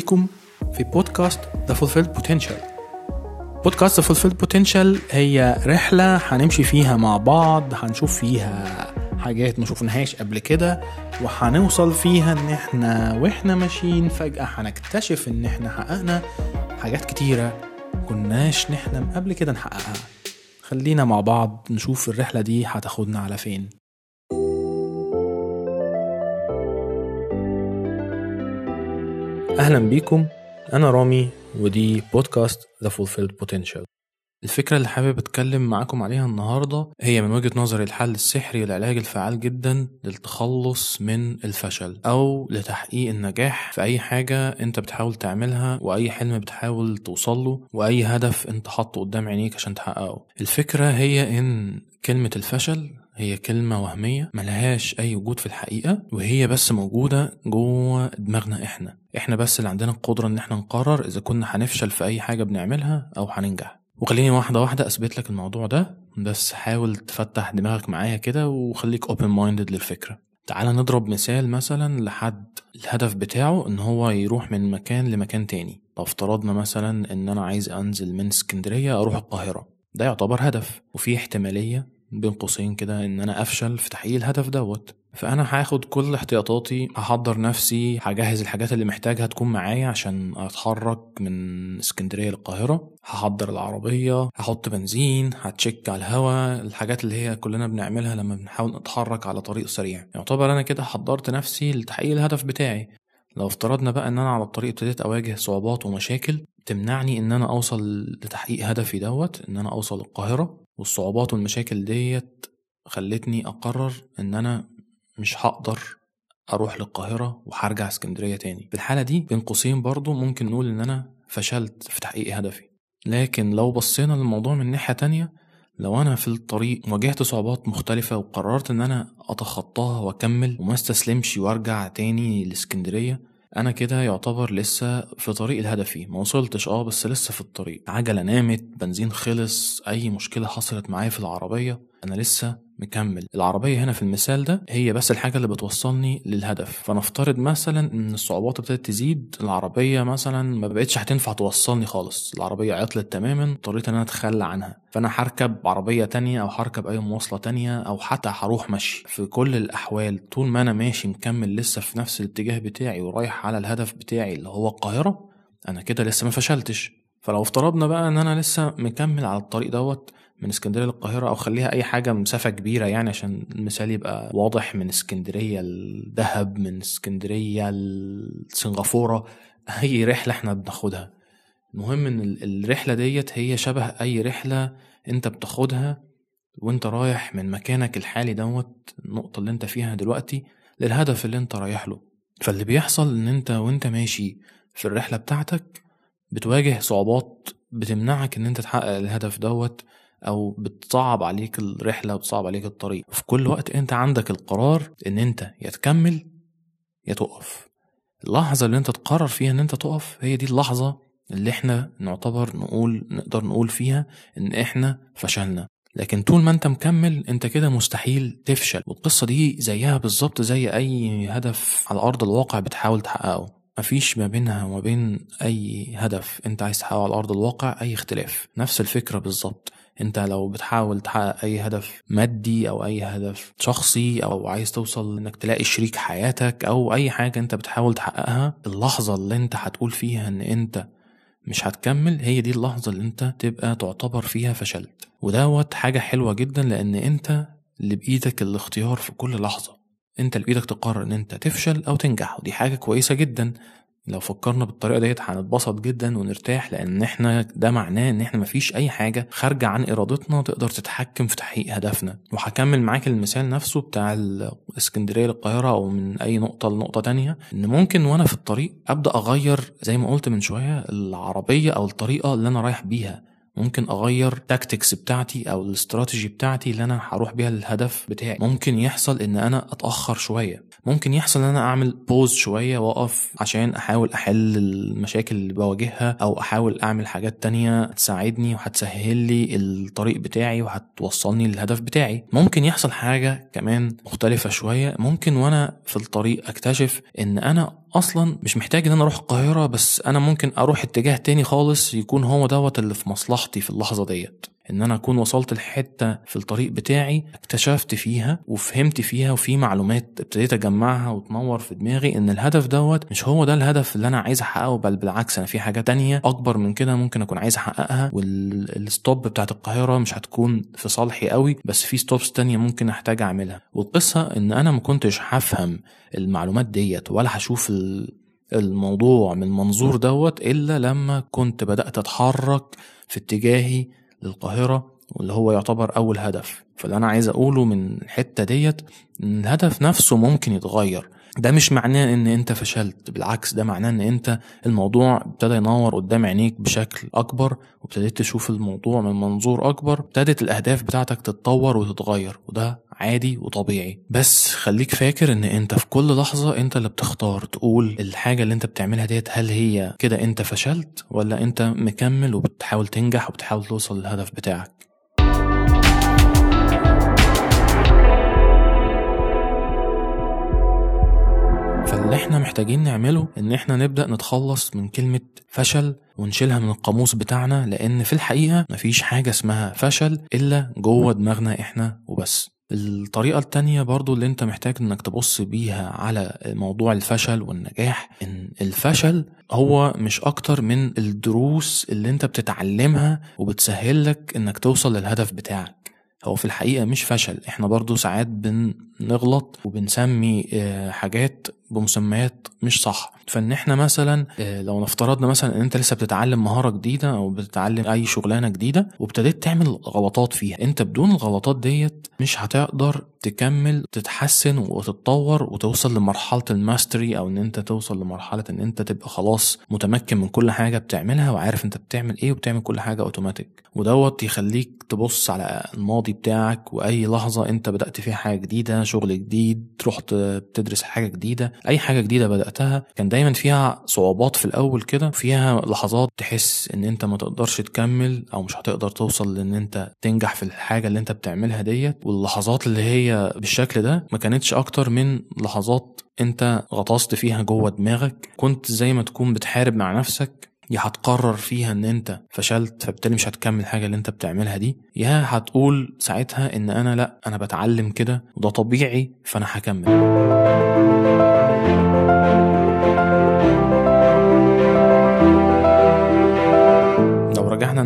بيكم في بودكاست The Fulfilled Potential. بودكاست The Fulfilled Potential هي رحلة هنمشي فيها مع بعض هنشوف فيها حاجات ما شفناهاش قبل كده وهنوصل فيها إن إحنا وإحنا ماشيين فجأة هنكتشف إن إحنا حققنا حاجات كتيرة كناش نحلم قبل كده نحققها. خلينا مع بعض نشوف الرحلة دي هتاخدنا على فين. أهلا بيكم. أنا رامي ودي بودكاست The Fulfilled Potential. الفكرة اللي حابب أتكلم معاكم عليها النهاردة هي من وجهة نظري الحل السحري والعلاج الفعال جدا للتخلص من الفشل أو لتحقيق النجاح في أي حاجة أنت بتحاول تعملها وأي حلم بتحاول توصله وأي هدف أنت حاطه قدام عينيك عشان تحققه. الفكرة هي إن كلمة الفشل هي كلمة وهمية ملهاش أي وجود في الحقيقة وهي بس موجودة جوه دماغنا إحنا. إحنا بس اللي عندنا القدرة إن إحنا نقرر إذا كنا هنفشل في أي حاجة بنعملها أو هننجح. وخليني واحدة واحدة أثبت لك الموضوع ده بس حاول تفتح دماغك معايا كده وخليك open minded للفكرة. تعال نضرب مثال مثلا لحد الهدف بتاعه إن هو يروح من مكان لمكان تاني. لو افترضنا مثلا إن أنا عايز أنزل من اسكندرية أروح القاهرة. ده يعتبر هدف وفي احتمالية بين قوسين كده إن أنا أفشل في تحقيق الهدف دوت. فأنا هاخد كل احتياطاتي هحضر نفسي هجهز الحاجات اللي محتاجها تكون معايا عشان أتحرك من اسكندرية للقاهرة. هحضر العربية هحط بنزين هتشيك على الهواء الحاجات اللي هي كلنا بنعملها لما بنحاول نتحرك على طريق سريع. يعتبر أنا كده حضرت نفسي لتحقيق الهدف بتاعي. لو افترضنا بقى إن أنا على الطريق ابتديت أواجه صعوبات ومشاكل تمنعني إن أنا أوصل لتحقيق هدفي دوت إن أنا أوصل القاهره والصعوبات والمشاكل ديت خلتني أقرر إن أنا مش هقدر أروح للقاهرة وهرجع اسكندرية تاني. في الحالة دي بين قوسين برضو ممكن نقول إن أنا فشلت في تحقيق هدفي. لكن لو بصينا للموضوع من ناحية تانية لو أنا في الطريق واجهت صعوبات مختلفة وقررت إن أنا أتخطاها وأكمل وما استسلمش وأرجع تاني لاسكندرية أنا كده يعتبر لسه في طريق لهدفي ما وصلتش آه بس لسه في الطريق. عجلة نامت بنزين خلص أي مشكلة حصلت معايا في العربية أنا لسه مكمل. العربية هنا في المثال ده هي بس الحاجة اللي بتوصلني للهدف. فنفترض مثلا إن الصعوبات ابتدت تزيد العربية مثلا ما بقتش هتنفع توصلني خالص. العربية عطلت تماما اضطريت إن أنا أتخلى عنها. فأنا هركب عربية تانية أو هركب أي مواصلة تانية أو حتى هروح مشي. في كل الأحوال طول ما أنا ماشي مكمل لسه في نفس الاتجاه بتاعي ورايح على الهدف بتاعي اللي هو القاهرة أنا كده لسه ما فشلتش. فلو افترضنا بقى إن أنا لسه مكمل على الطريق دوت من اسكندرية للقاهرة أو خليها أي حاجة مسافة كبيرة يعني عشان المثال يبقى واضح. من اسكندرية لدهب من اسكندرية لسنغافورة أي رحلة إحنا بناخدها. المهم إن الرحلة ديت هي شبه أي رحلة أنت بتاخدها وأنت رايح من مكانك الحالي دوت النقطة اللي أنت فيها دلوقتي للهدف اللي أنت رايح له. فاللي بيحصل إن أنت وأنت ماشي في الرحلة بتاعتك بتواجه صعوبات بتمنعك إن أنت تحقق الهدف دوت. أو بتصعب عليك الرحلة وتصعب عليك الطريق. في كل وقت أنت عندك القرار إن أنت يا تكمل يا تقف. اللحظة اللي أنت تقرر فيها إن أنت تقف هي دي اللحظة اللي إحنا نعتبر نقول نقدر نقول فيها إن إحنا فشلنا. لكن طول ما أنت مكمل أنت كده مستحيل تفشل. والقصة دي زيها بالظبط زي أي هدف على أرض الواقع بتحاول تحققه. مفيش ما بينها وما بين أي هدف أنت عايز تحققه على أرض الواقع أي اختلاف. نفس الفكرة بالظبط. انت لو بتحاول تحقق اي هدف مادي أو اي هدف شخصي أو عايز توصل انك تلاقي شريك حياتك أو اي حاجة انت بتحاول تحققها اللحظة اللي انت هتقول فيها ان انت مش هتكمل هي دي اللحظة اللي انت تبقى تعتبر فيها فشلت. ودوت حاجة حلوة جدا لأن انت اللي بإيدك الاختيار في كل لحظة. انت اللي بإيدك تقرر ان انت تفشل أو تنجح ودي حاجة كويسة جدا. لو فكرنا بالطريقة ديت هنتبسط جدا ونرتاح لأن إحنا ده معناه إن إحنا مفيش أي حاجة خارجة عن إرادتنا تقدر تتحكم في تحقيق هدفنا. وهكمل معاك المثال نفسه بتاع الاسكندريه للقاهرة أو من أي نقطة لنقطة تانية إن ممكن وأنا في الطريق أبدأ أغير زي ما قلت من شوية العربية أو الطريقة اللي أنا رايح بيها. ممكن أغير tactics بتاعتي أو الاستراتيجي بتاعتي اللي أنا هروح بيها للهدف بتاعي. ممكن يحصل إن أنا أتأخر شوية. ممكن يحصل إن أنا أعمل pause شوية وأقف عشان أحاول أحل المشاكل اللي بواجهها أو أحاول أعمل حاجات تانية تساعدني وهتسهل لي الطريق بتاعي وهتوصلني للهدف بتاعي. ممكن يحصل حاجة كمان مختلفة شوية. ممكن وأنا في الطريق أكتشف إن أنا أصلا مش محتاج إن أنا أروح القاهرة بس أنا ممكن أروح اتجاه تاني خالص يكون هو دوت اللي في مصلحتي في اللحظة ديت. إن أنا أكون وصلت لحتة في الطريق بتاعي اكتشفت فيها وفهمت فيها وفي معلومات ابتديت أجمعها وتنور في دماغي إن الهدف دوت مش هو ده الهدف اللي أنا عايز أحققه بل بالعكس أنا في حاجة تانية أكبر من كده ممكن أكون عايز أحققها وال stop بتاعت القاهرة مش هتكون في صالحي قوي بس في stops تانية ممكن أحتاج أعملها. والقصة إن أنا ما كنتش هفهم المعلومات ديت ولا هشوف الموضوع من المنظور دوت إلا لما كنت بدأت أتحرك في اتجاهي للقاهرة واللي هو يعتبر أول هدف. فاللي أنا عايز أقوله من الحتة ديت إن الهدف نفسه ممكن يتغير. ده مش معناه إن أنت فشلت بالعكس ده معناه إن أنت الموضوع ابتدى ينور قدام عينيك بشكل أكبر وابتديت تشوف الموضوع من منظور أكبر ابتدت الأهداف بتاعتك تتطور وتتغير وده عادي وطبيعي. بس خليك فاكر إن أنت في كل لحظة أنت اللي بتختار تقول الحاجة اللي أنت بتعملها ديت هل هي كده أنت فشلت ولا أنت مكمل وبتحاول تنجح وبتحاول توصل للهدف بتاعك؟ فاللي إحنا محتاجين نعمله إن إحنا نبدأ نتخلص من كلمة فشل ونشيلها من القاموس بتاعنا لأن في الحقيقة مفيش حاجة اسمها فشل إلا جوه دماغنا إحنا وبس. الطريقة التانية برضو اللي انت محتاج انك تبص بيها على موضوع الفشل والنجاح ان الفشل هو مش أكتر من الدروس اللي انت بتتعلمها وبتسهلك انك توصل للهدف بتاعك. هو في الحقيقة مش فشل إحنا برضو ساعات بنغلط وبنسمي حاجات بمسميات مش صح. فإن إحنا مثلا لو افترضنا مثلا إن أنت لسه بتتعلم مهارة جديدة أو بتتعلم أي شغلانة جديدة وابتديت تعمل غلطات فيها أنت بدون الغلطات ديت مش هتقدر تكمل تتحسن وتتطور وتوصل لمرحلة ال mastery أو إن أنت توصل لمرحلة إن أنت تبقى خلاص متمكن من كل حاجة بتعملها وعارف أنت بتعمل إيه وبتعمل كل حاجة اوتوماتيك ودوت يخليك تبص على الماضي بتاعك وأي لحظة أنت بدأت فيها حاجة جديدة شغل جديد رحت تدرس حاجة جديدة أي حاجة جديدة بدأتها كان دايما فيها صعوبات في الأول كده فيها لحظات تحس إن أنت ما تقدرش تكمل أو مش هتقدر توصل لإن أنت تنجح في الحاجة اللي أنت بتعملها ديت. واللحظات اللي هي بالشكل ده ما كانتش أكتر من لحظات أنت غطست فيها جوه دماغك. كنت زي ما تكون بتحارب مع نفسك يا هتقرر فيها إن أنت فشلت فبالتالي مش هتكمل الحاجة اللي أنت بتعملها دي. يا هتقول ساعتها إن أنا لأ أنا بتعلم كده وده طبيعي فأنا هكمل.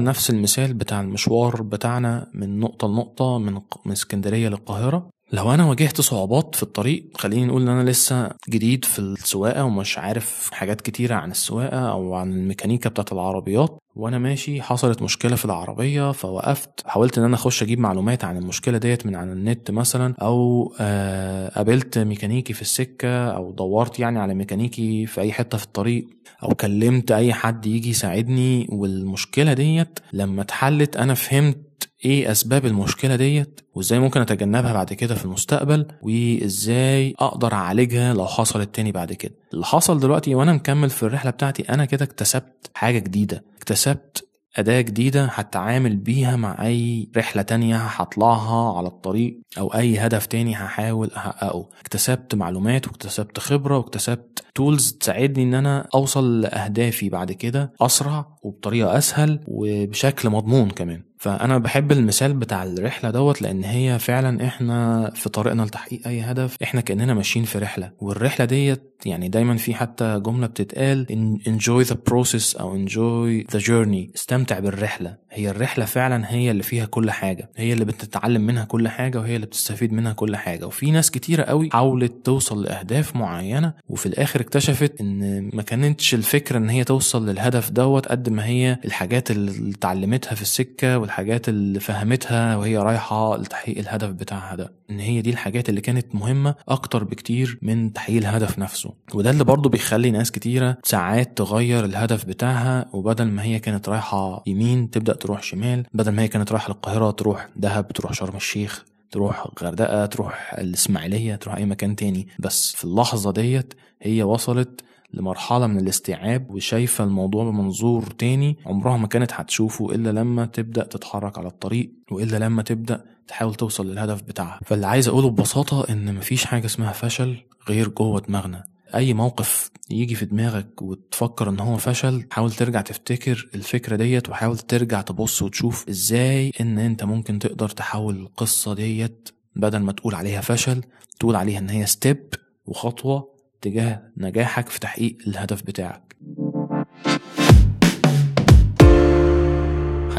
لنفس المثال بتاع المشوار بتاعنا من نقطة لنقطة من اسكندرية للقاهرة. لو أنا واجهت صعوبات في الطريق خليني نقول إن أنا لسه جديد في السواقة ومش عارف حاجات كتيرة عن السواقة أو عن الميكانيكا بتاعت العربيات وأنا ماشي حصلت مشكلة في العربية فوقفت حاولت إن أنا أخش أجيب معلومات عن المشكلة ديت من على النت مثلا أو آه قابلت ميكانيكي في السكة أو دورت يعني على ميكانيكي في أي حتة في الطريق أو كلمت أي حد يجي يساعدني والمشكلة ديت لما اتحلت أنا فهمت إيه اسباب المشكلة ديت وازاي ممكن اتجنبها بعد كده في المستقبل وازاي أقدر اعالجها لو حصلت تاني بعد كده. اللي حصل دلوقتي وأنا مكمل في الرحلة بتاعتي أنا كده اكتسبت حاجة جديدة اكتسبت أداة جديدة هتعامل بيها مع أي رحلة تانية هطلعها على الطريق أو أي هدف تاني هحاول أحققه. اكتسبت معلومات واكتسبت خبرة واكتسبت تولز تساعدني إن أنا أوصل لأهدافي بعد كده أسرع وبطريقة أسهل وبشكل مضمون كمان. فأنا بحب المثال بتاع الرحلة دوت لأن هي فعلا إحنا في طريقنا لتحقيق أي هدف إحنا كأننا ماشيين في رحلة. والرحلة ديت يعني دايما في حتى جملة بتتقال enjoy the process أو enjoy the journey. استمتع بالرحلة. هي الرحلة فعلا هي اللي فيها كل حاجة. هي اللي بتتعلم منها كل حاجة وهي اللي بتستفيد منها كل حاجة. وفي ناس كتيرة قوي حاولت توصل لأهداف معينة وفي الآخر اكتشفت إن ما كانتش الفكرة إن هي توصل للهدف دوت قد ما هي الحاجات اللي اتعلمتها في السكة والحاجات اللي فهمتها وهي رايحة لتحقيق الهدف بتاعها ده. إن هي دي الحاجات اللي كانت مهمة أكتر بكتير من تحقيق الهدف نفسه. وده اللي برضه بيخلي ناس كتيرة ساعات تغير الهدف بتاعها وبدل ما هي كانت رايحة يمين تبدأ تروح شمال بدل ما هي كانت رايحة القاهره تروح دهب تروح شرم الشيخ تروح الغردقه تروح الإسماعيلية تروح أي مكان تاني. بس في اللحظة ديت هي وصلت لمرحلة من الاستيعاب وشايفة الموضوع بمنظور تاني عمرها ما كانت هتشوفه إلا لما تبدأ تتحرك على الطريق وإلا لما تبدأ تحاول توصل للهدف بتاعها. فاللي عايز أقوله ببساطة إن مفيش حاجة اسمها فشل غير جوه دماغنا. أي موقف يجي في دماغك وتفكر إن هو فشل حاول ترجع تفتكر الفكرة ديت وحاول ترجع تبص وتشوف إزاي إن أنت ممكن تقدر تحول القصة ديت بدل ما تقول عليها فشل تقول عليها إن هي step وخطوة تجاه نجاحك في تحقيق الهدف بتاعك.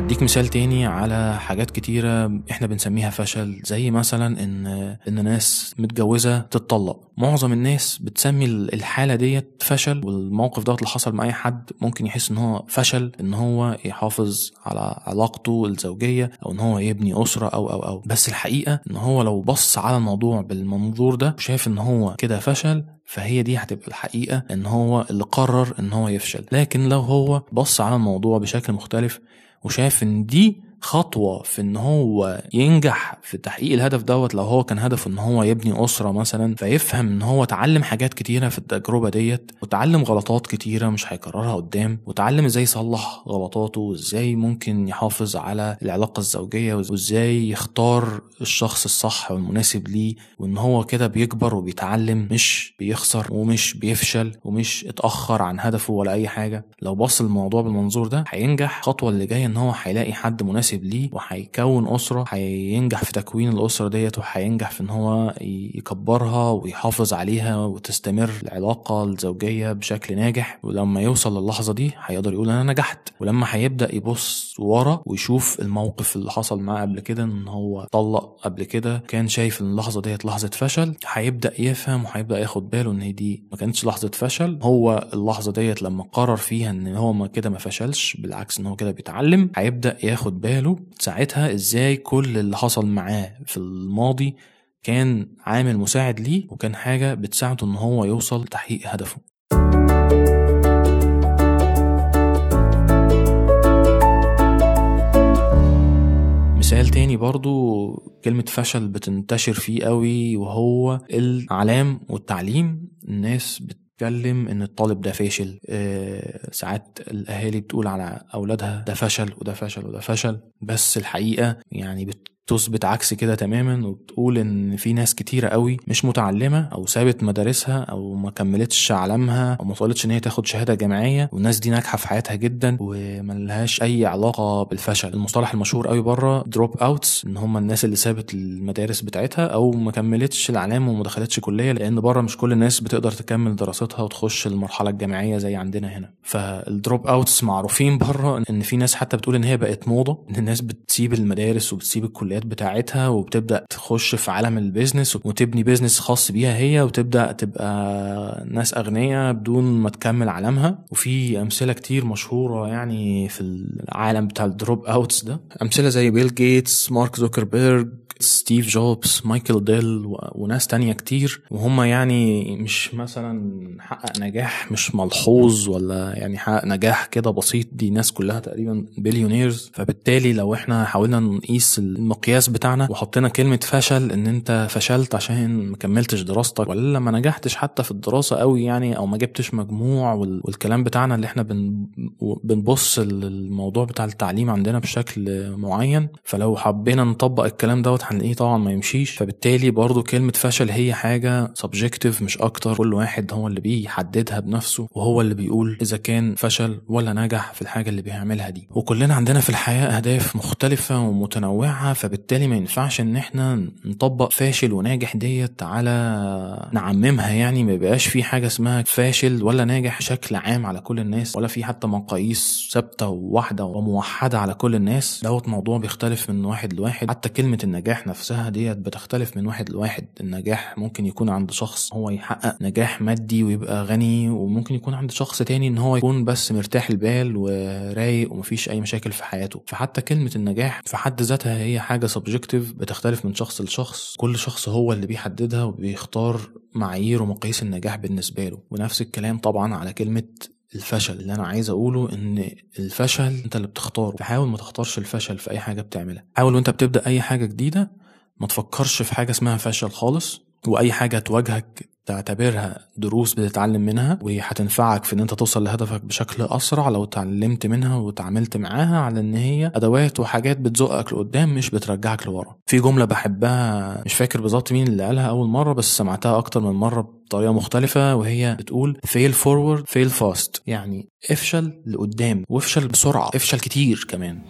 هديك مثال تاني على حاجات كتيرة إحنا بنسميها فشل زي مثلا إن إن ناس متجوزة تتطلق. معظم الناس بتسمي الحالة ديت فشل والموقف دوت اللي حصل مع أي حد ممكن يحس إن هو فشل إن هو يحافظ على علاقته الزوجية أو إن هو يبني أسرة أو أو أو. بس الحقيقة إن هو لو بص على الموضوع بالمنظور ده وشايف إن هو كده فشل فهي دي هتبقى الحقيقة إن هو اللي قرر إن هو يفشل. لكن لو هو بص على الموضوع بشكل مختلف وشايف إن دي خطوة في إن هو ينجح في تحقيق الهدف دوت لو هو كان هدفه إن هو يبني أسرة مثلا فيفهم إن هو اتعلم حاجات كتيرة في التجربة ديت وتعلم غلطات كتيرة مش هيكررها قدام وتعلم إزاي يصلح غلطاته وإزاي ممكن يحافظ على العلاقة الزوجية وإزاي يختار الشخص الصح والمناسب ليه وإن هو كده بيكبر وبيتعلم مش بيخسر ومش بيفشل ومش اتأخر عن هدفه ولا أي حاجة. لو بص الموضوع بالمنظور ده هينجح. الخطوة اللي جاية إن هو هيلاقي حد مناسب ليه وهيكون أسرة هينجح في تكوين الأسرة ديت وهينجح في إن هو يكبرها ويحافظ عليها وتستمر العلاقة الزوجية بشكل ناجح. ولما يوصل للحظة دي هيقدر يقول أنا نجحت. ولما هيبدأ يبص ورا ويشوف الموقف اللي حصل معاه قبل كده إن هو طلق قبل كده كان شايف إن اللحظة ديت لحظة فشل هيبدأ يفهم وهيبدأ ياخد باله إن دي ما كانتش لحظة فشل. هو اللحظة ديت لما قرر فيها إن هو ما كده ما فشلش بالعكس إن هو كده بيتعلم هيبدأ ياخد باله ساعتها إزاي كل اللي حصل معاه في الماضي كان عامل مساعد ليه وكان حاجة بتساعده إن هو يوصل لتحقيق هدفه. مثال تاني برضو كلمة فشل بتنتشر فيه قوي وهو الإعلام والتعليم. الناس بت بتتكلم إن الطالب ده فاشل آه ساعات الأهالي بتقول على أولادها ده فشل وده فشل وده فشل بس الحقيقة يعني بت تثبت عكس كده تماما وبتقول إن في ناس كتيرة قوي مش متعلمة أو سابت مدارسها أو ما كملتش علامها أو ما طالتش إن هي تاخد شهادة جامعية والناس دي ناجحة في حياتها جدا وملهاش أي علاقة بالفشل. المصطلح المشهور قوي بره drop outs إن هم الناس اللي سابت المدارس بتاعتها أو ما كملتش العلام وما دخلتش كلية لأن بره مش كل الناس بتقدر تكمل دراستها وتخش المرحلة الجامعية زي عندنا هنا. فال drop outs معروفين بره إن في ناس حتى بتقول إن هي بقت موضة إن الناس بتسيب المدارس وبتسيب الكليات بتاعتها وبتبدأ تخش في عالم ال business وتبني business خاص بيها هي وتبدأ تبقى ناس أغنياء بدون ما تكمل علامها. وفي أمثلة كتير مشهورة يعني في العالم بتاع ال drop outs ده. أمثلة زي بيل جيتس مارك زوكربيرج ستيف جوبز مايكل ديل وناس تانية كتير. وهم يعني مش مثلا حقق نجاح مش ملحوظ ولا يعني حقق نجاح كده بسيط. دي ناس كلها تقريبا billionaires فبالتالي لو إحنا حاولنا نقيس المقياس بتاعنا وحطينا كلمة فشل إن أنت فشلت عشان ما كملتش دراستك ولا ما نجحتش حتى في الدراسة قوي يعني أو ما جبتش مجموع والكلام بتاعنا اللي إحنا بن بنبص الموضوع بتاع التعليم عندنا بشكل معين. فلو حبينا نطبق الكلام دوت هنلاقيه طبعا ما يمشيش. فبالتالي برضو كلمة فشل هي حاجة subjective مش أكتر. كل واحد هو اللي بيحددها بنفسه وهو اللي بيقول إذا كان فشل ولا نجح في الحاجة اللي بيعملها دي. وكلنا عندنا في الحياة أهداف مختلفة ومتنوعة فبالتالي ما ينفعش إن إحنا نطبق فاشل وناجح ديت على نعممها يعني. ما يبقاش في حاجة اسمها فاشل ولا ناجح بشكل عام على كل الناس ولا في حتى مقاييس ثابتة وواحدة وموحدة على كل الناس. دوت موضوع بيختلف من واحد لواحد. حتى كلمة النجاح نفسها ديت بتختلف من واحد لواحد. النجاح ممكن يكون عند شخص هو يحقق نجاح مادي ويبقى غني وممكن يكون عند شخص تاني إن هو يكون بس مرتاح البال ورايق ومفيش أي مشاكل في حياته. فحتى كلمة النجاح في حد ذاتها هي حاجة subjective بتختلف من شخص لشخص. كل شخص هو اللي بيحددها وبيختار معايير ومقاييس النجاح بالنسبة له. ونفس الكلام طبعا على كلمة الفشل. اللي أنا عايز أقوله إن الفشل أنت اللي بتختاره. فحاول ما تختارش الفشل في أي حاجة بتعملها. حاول وأنت بتبدأ أي حاجة جديدة ما تفكرش في حاجة اسمها فشل خالص. وأي حاجة تواجهك تعتبرها دروس بتتعلم منها وهتنفعك في إن أنت توصل لهدفك بشكل أسرع لو اتعلمت منها وتعاملت معاها على إن هي أدوات وحاجات بتزقك لقدام مش بترجعك لورا. في جملة بحبها مش فاكر بالظبط مين اللي قالها أول مرة بس سمعتها أكتر من مرة بطريقة مختلفة وهي بتقول fail forward fail fast. يعني افشل لقدام وافشل بسرعة افشل كتير كمان.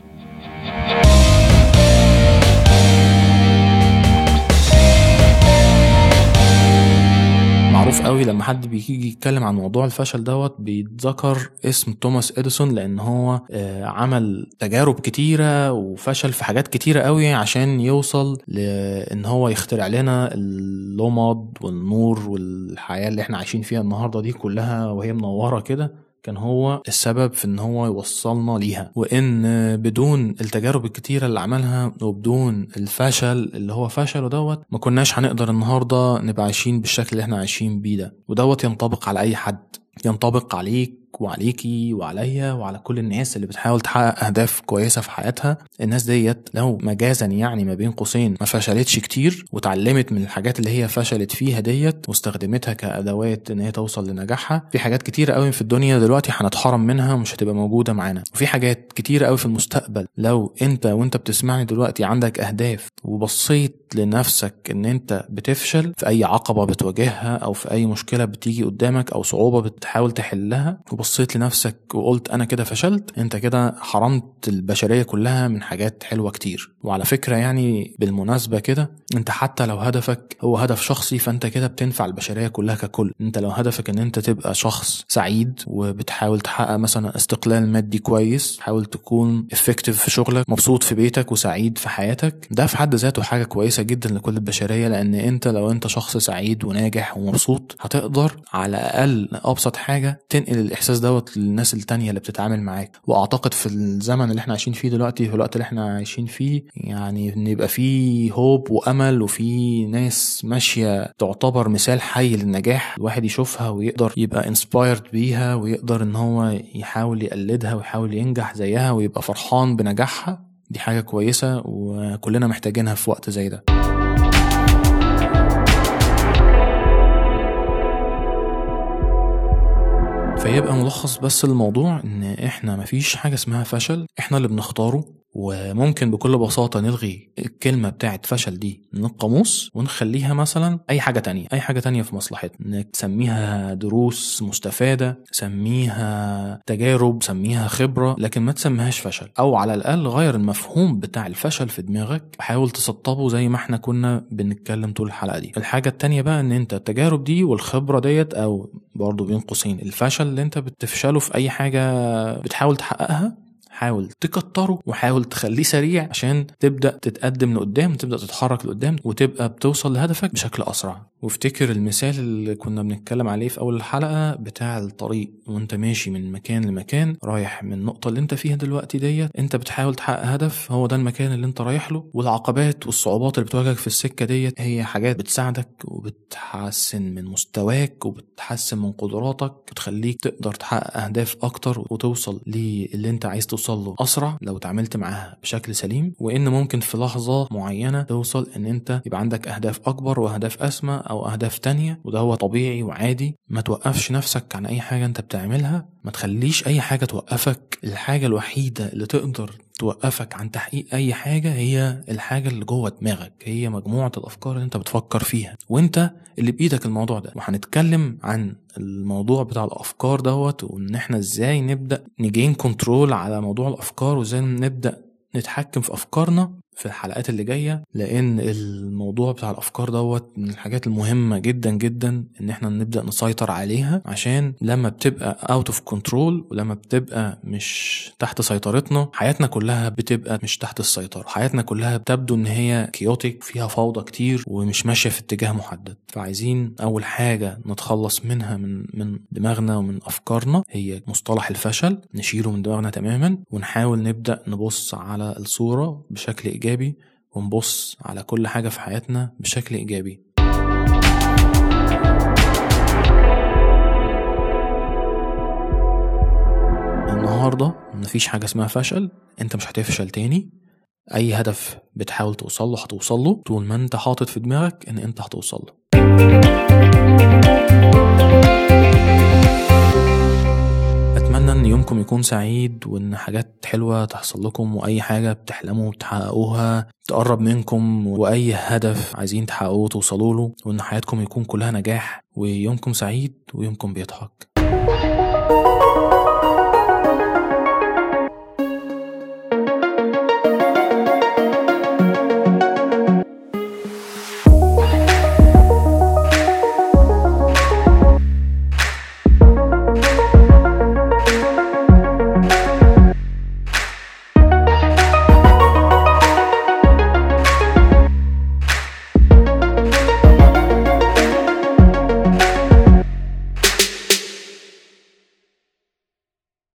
معروف قوي لما حد بيجي يتكلم عن موضوع الفشل دوت بيتذكر اسم توماس إديسون لأن هو آه، عمل تجارب كتيرة وفشل في حاجات كتيرة قوي عشان يوصل لإن هو يخترع لنا اللمض والنور والحياة اللي إحنا عايشين فيها النهارده دي كلها وهي منورة كده. كان هو السبب في إن هو يوصلنا ليها. وإن بدون التجارب الكتيرة اللي عملها وبدون الفشل اللي هو فشله دوت ما كناش هنقدر النهاردة نبقى عايشين بالشكل اللي إحنا عايشين بيه ده. ودوت ينطبق على أي حد. ينطبق عليك وعليكي وعليا وعلى كل الناس اللي بتحاول تحقق أهداف كويسة في حياتها. الناس ديت لو مجازا يعني ما بين قوسين ما فشلتش كتير وتعلمت من الحاجات اللي هي فشلت فيها ديت واستخدمتها كأدوات إن هي توصل لنجاحها. في حاجات كتيرة قوي في الدنيا دلوقتي هنتحرم منها ومش هتبقى موجودة معانا. وفي حاجات كتيرة قوي في المستقبل. لو أنت وأنت بتسمعني دلوقتي عندك أهداف وبصيت لنفسك إن أنت بتفشل في أي عقبة بتواجهها أو في أي مشكلة بتيجي قدامك أو صعوبة بتحاول تحلها لنفسك وقلت أنا كده فشلت أنت كده حرمت البشرية كلها من حاجات حلوة كتير. وعلى فكرة يعني بالمناسبة كده أنت حتى لو هدفك هو هدف شخصي فأنت كده بتنفع البشرية كلها ككل. أنت لو هدفك إن أنت تبقى شخص سعيد وبتحاول تحقق مثلا استقلال مادي كويس حاول تكون effective في شغلك مبسوط في بيتك وسعيد في حياتك ده في حد ذاته حاجة كويسة جدا لكل البشرية. لأن أنت لو أنت شخص سعيد وناجح ومبسوط هتقدر على الأقل أبسط حاجة تنقل الإحساس دوت للناس التانية اللي بتتعامل معاك. وأعتقد في الزمن اللي إحنا عايشين فيه دلوقتي في الوقت اللي إحنا عايشين فيه يعني ان يبقى فيه hope وأمل وفي ناس ماشية تعتبر مثال حي للنجاح الواحد يشوفها ويقدر يبقى انسبايرد بيها ويقدر إن هو يحاول يقلدها ويحاول ينجح زيها ويبقى فرحان بنجاحها. دي حاجة كويسة وكلنا محتاجينها في وقت زي ده. فيبقى ملخص بس الموضوع إن إحنا مفيش حاجة اسمها فشل. إحنا اللي بنختاره. وممكن بكل بساطة نلغي الكلمة بتاعت فشل دي من القاموس ونخليها مثلا أي حاجة تانية أي حاجة تانية في مصلحتنا. تسميها دروس مستفادة سميها تجارب سميها خبرة لكن ما تسميهاش فشل. أو على الأقل غير المفهوم بتاع الفشل في دماغك. حاول تسطبه زي ما إحنا كنا بنتكلم طول الحلقة دي. الحاجة التانية بقى إن أنت التجارب دي والخبرة ديت أو برضو بين قوسين الفشل اللي أنت بتفشله في أي حاجة بتحاول تحققها حاول تكتره وحاول تخليه سريع عشان تبدأ تتقدم لقدام تبدأ تتحرك لقدام وتبقى بتوصل لهدفك بشكل أسرع. وافتكر المثال اللي كنا بنتكلم عليه في أول الحلقة بتاع الطريق وأنت ماشي من مكان لمكان رايح من النقطة اللي أنت فيها دلوقتي ديت أنت بتحاول تحقق هدف هو ده المكان اللي أنت رايح له. والعقبات والصعوبات اللي بتواجهك في السكة ديت هي حاجات بتساعدك وبتحسن من مستواك وبتحسن من قدراتك وتخليك تقدر تحقق أهداف أكتر وتوصل للي أنت عايز توصل له أسرع لو اتعاملت معاها بشكل سليم وإن ممكن في لحظة معينة توصل إن أنت يبقى عندك أهداف أكبر وأهداف أسمى أو أهداف تانية وده هو طبيعي وعادي. ما توقفش نفسك عن أي حاجة أنت بتعملها ما تخليش أي حاجة توقفك. الحاجة الوحيدة اللي تقدر توقفك عن تحقيق أي حاجة هي الحاجة اللي جوه دماغك هي مجموعة الأفكار اللي أنت بتفكر فيها. وأنت اللي بإيدك الموضوع ده. وهنتكلم عن الموضوع بتاع الأفكار دوت وإن إحنا إزاي نبدأ نجين كنترول على موضوع الأفكار وإزاي نبدأ نتحكم في أفكارنا. في الحلقات اللي جاية لأن الموضوع بتاع الأفكار دوت من الحاجات المهمة جدا جدا إن إحنا نبدأ نسيطر عليها عشان لما بتبقى out of control ولما بتبقى مش تحت سيطرتنا حياتنا كلها بتبقى مش تحت السيطرة. حياتنا كلها بتبدو إن هي chaotic فيها فوضى كتير ومش ماشية في اتجاه محدد. فعايزين أول حاجة نتخلص منها من من دماغنا ومن أفكارنا هي مصطلح الفشل. نشيله من دماغنا تماما ونحاول نبدأ نبص على الصورة بشكل إيجابي ونبص على كل حاجة في حياتنا بشكل إيجابي. النهارده مفيش حاجة اسمها فشل أنت مش هتفشل تاني. أي هدف بتحاول توصل له هتوصل له طول ما أنت حاطط في دماغك إن أنت هتوصل إن يومكم يكون سعيد وإن حاجات حلوة تحصل لكم وأي حاجة بتحلموا تحققوها تقرب منكم وأي هدف عايزين تحققوه توصلوا له وإن حياتكم يكون كلها نجاح ويومكم سعيد ويومكم بيضحك.